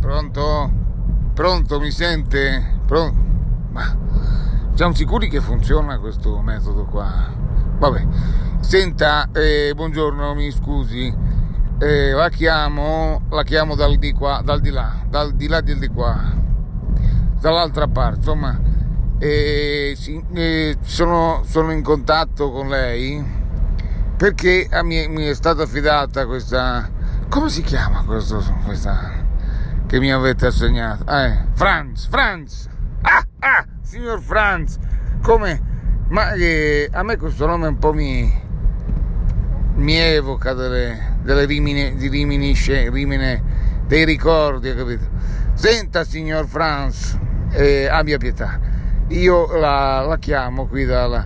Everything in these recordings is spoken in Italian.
Pronto? Pronto, mi sente? Pronto? Ma siamo sicuri che funziona questo metodo qua? Vabbè, senta, eh, buongiorno, mi scusi, eh, la chiamo, la chiamo dal di qua, dal di là, dal di là del di qua, dall'altra parte, insomma, eh, sì, eh, sono, sono, in contatto con lei perché mi è stata affidata questa, come si chiama questo, questa che mi avete assegnato? Eh, Franz, Franz, ah, ah, signor Franz, come? Ma eh, a me questo nome un po' mi, mi evoca delle, delle rimine, riminisce, rimine, dei ricordi, capito? Senta, signor Franz, eh, abbia pietà, io la, la chiamo qui dalla,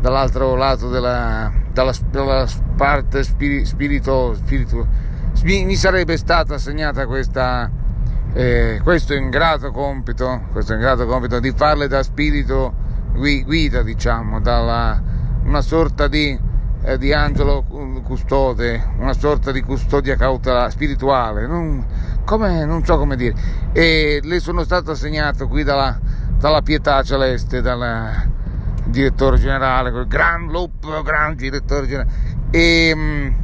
dall'altro lato della, dalla, dalla parte spiri, spirito, spirito, mi, mi sarebbe stata assegnata questa eh, questo ingrato compito, questo ingrato compito di farle da spirito guida, diciamo, dalla, una sorta di, eh, di, angelo custode, una sorta di custodia cautelare spirituale, non, come, non so come dire. E le sono stato assegnato qui dalla, dalla pietà celeste, dal direttore generale, quel gran lupo, gran direttore generale. E,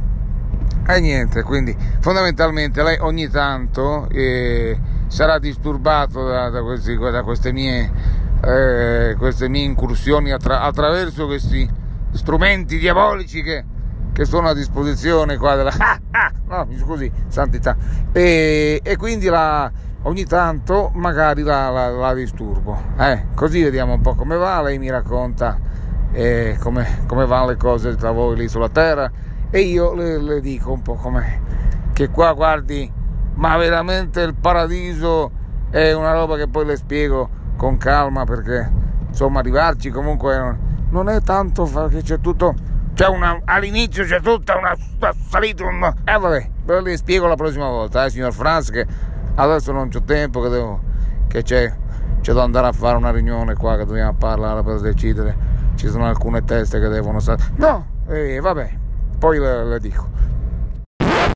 e niente, quindi fondamentalmente lei ogni tanto eh, sarà disturbato da, da, questi, da queste, mie, eh, queste, mie, incursioni attra, attraverso questi strumenti diabolici che, che, sono a disposizione qua della... Ah, ah, no, mi scusi, santità. E, e quindi la, ogni tanto magari la, la, la disturbo. Eh, così vediamo un po' come va, lei mi racconta eh, come, come vanno le cose tra voi lì sulla terra e io le, le dico un po' come che qua guardi ma veramente il paradiso è una roba che poi le spiego con calma perché insomma arrivarci comunque non è tanto che c'è tutto c'è una, all'inizio c'è tutta una, una salita un, eh vabbè ve le spiego la prossima volta eh signor Franz che adesso non c'ho tempo che devo che c'è c'è da andare a fare una riunione qua che dobbiamo parlare per decidere. Ci sono alcune teste che devono stare no eh, vabbè poi le, le dico.